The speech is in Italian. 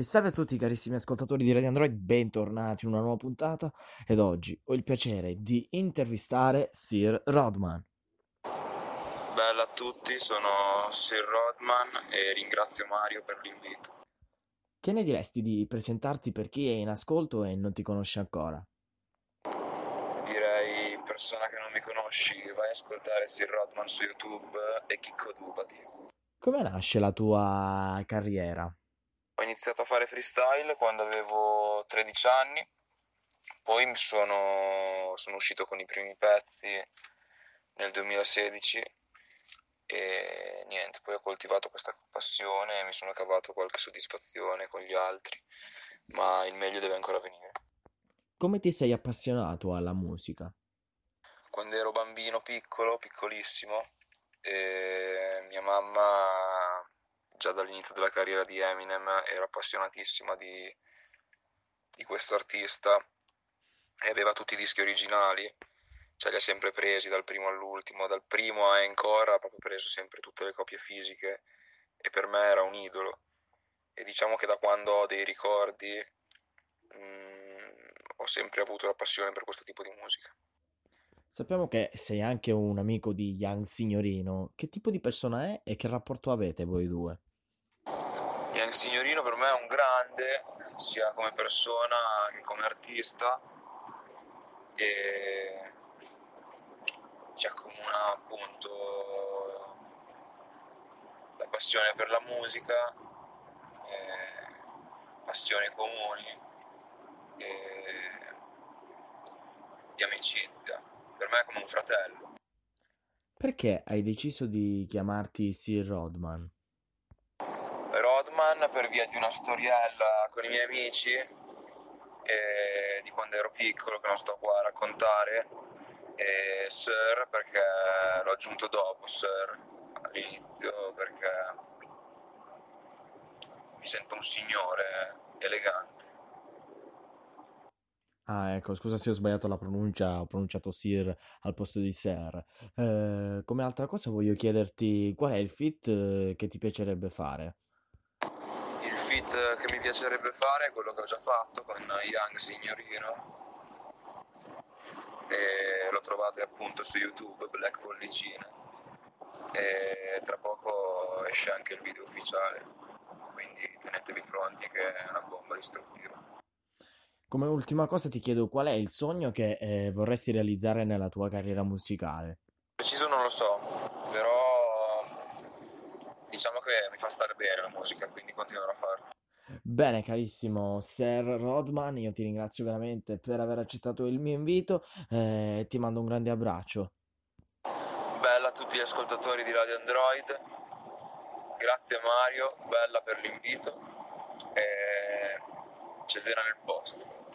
E salve a tutti carissimi ascoltatori di Radio Android, bentornati in una nuova puntata ed oggi ho il piacere di intervistare Sir Rodman. Bella a tutti, sono Sir Rodman e ringrazio Mario per l'invito. Che ne diresti di presentarti per chi è in ascolto e non ti conosce ancora? Direi, persona che non mi conosci, vai a ascoltare Sir Rodman su YouTube e chicco dupati. Come nasce la tua carriera? Ho iniziato a fare freestyle quando avevo 13 anni, poi mi sono, sono uscito con i primi pezzi nel 2016 e niente, poi ho coltivato questa passione e mi sono cavato qualche soddisfazione con gli altri, ma il meglio deve ancora venire. Come ti sei appassionato alla musica? Quando ero bambino piccolo, piccolissimo, mia mamma già dall'inizio della carriera di Eminem era appassionatissima di, di questo artista e aveva tutti i dischi originali, cioè li ha sempre presi dal primo all'ultimo, dal primo a Encore ha proprio preso sempre tutte le copie fisiche e per me era un idolo. E diciamo che da quando ho dei ricordi mh, mm, ho sempre avuto la passione per questo tipo di musica. Sappiamo che sei anche un amico di Young Signorino. Che tipo di persona è e che rapporto avete voi due? Young Signorino per me è un grande, sia come persona che come artista, e ci accomuna appunto la passione per la musica, passioni comuni di amicizia. Per me è come un fratello. Perché hai deciso di chiamarti Sir Rodman? Rodman per via di una storiella con i miei amici e di quando ero piccolo che non sto qua a raccontare e Sir perché l'ho aggiunto dopo Sir all'inizio perché mi sento un signore elegante Ah, ecco, scusa se ho sbagliato la pronuncia, ho pronunciato Sir al posto di Sir. Eh, come altra cosa voglio chiederti qual è il fit eh, che ti piacerebbe fare? Fit che mi piacerebbe fare è quello che ho già fatto con Young Signorino e lo trovate appunto su YouTube, Black Pollicina e tra poco esce anche il video ufficiale, quindi tenetevi pronti che è una bomba distruttiva. Come ultima cosa ti chiedo qual è il sogno che eh, vorresti realizzare nella tua carriera musicale? Preciso non lo so, però diciamo che mi fa stare bene la musica, quindi continuerò a farlo. Bene, carissimo Sir Rodman, io ti ringrazio veramente per aver accettato il mio invito e eh, ti mando un grande abbraccio. Bella a tutti gli ascoltatori di Radio Android, grazie Mario, bella per l'invito e Cesena nel posto.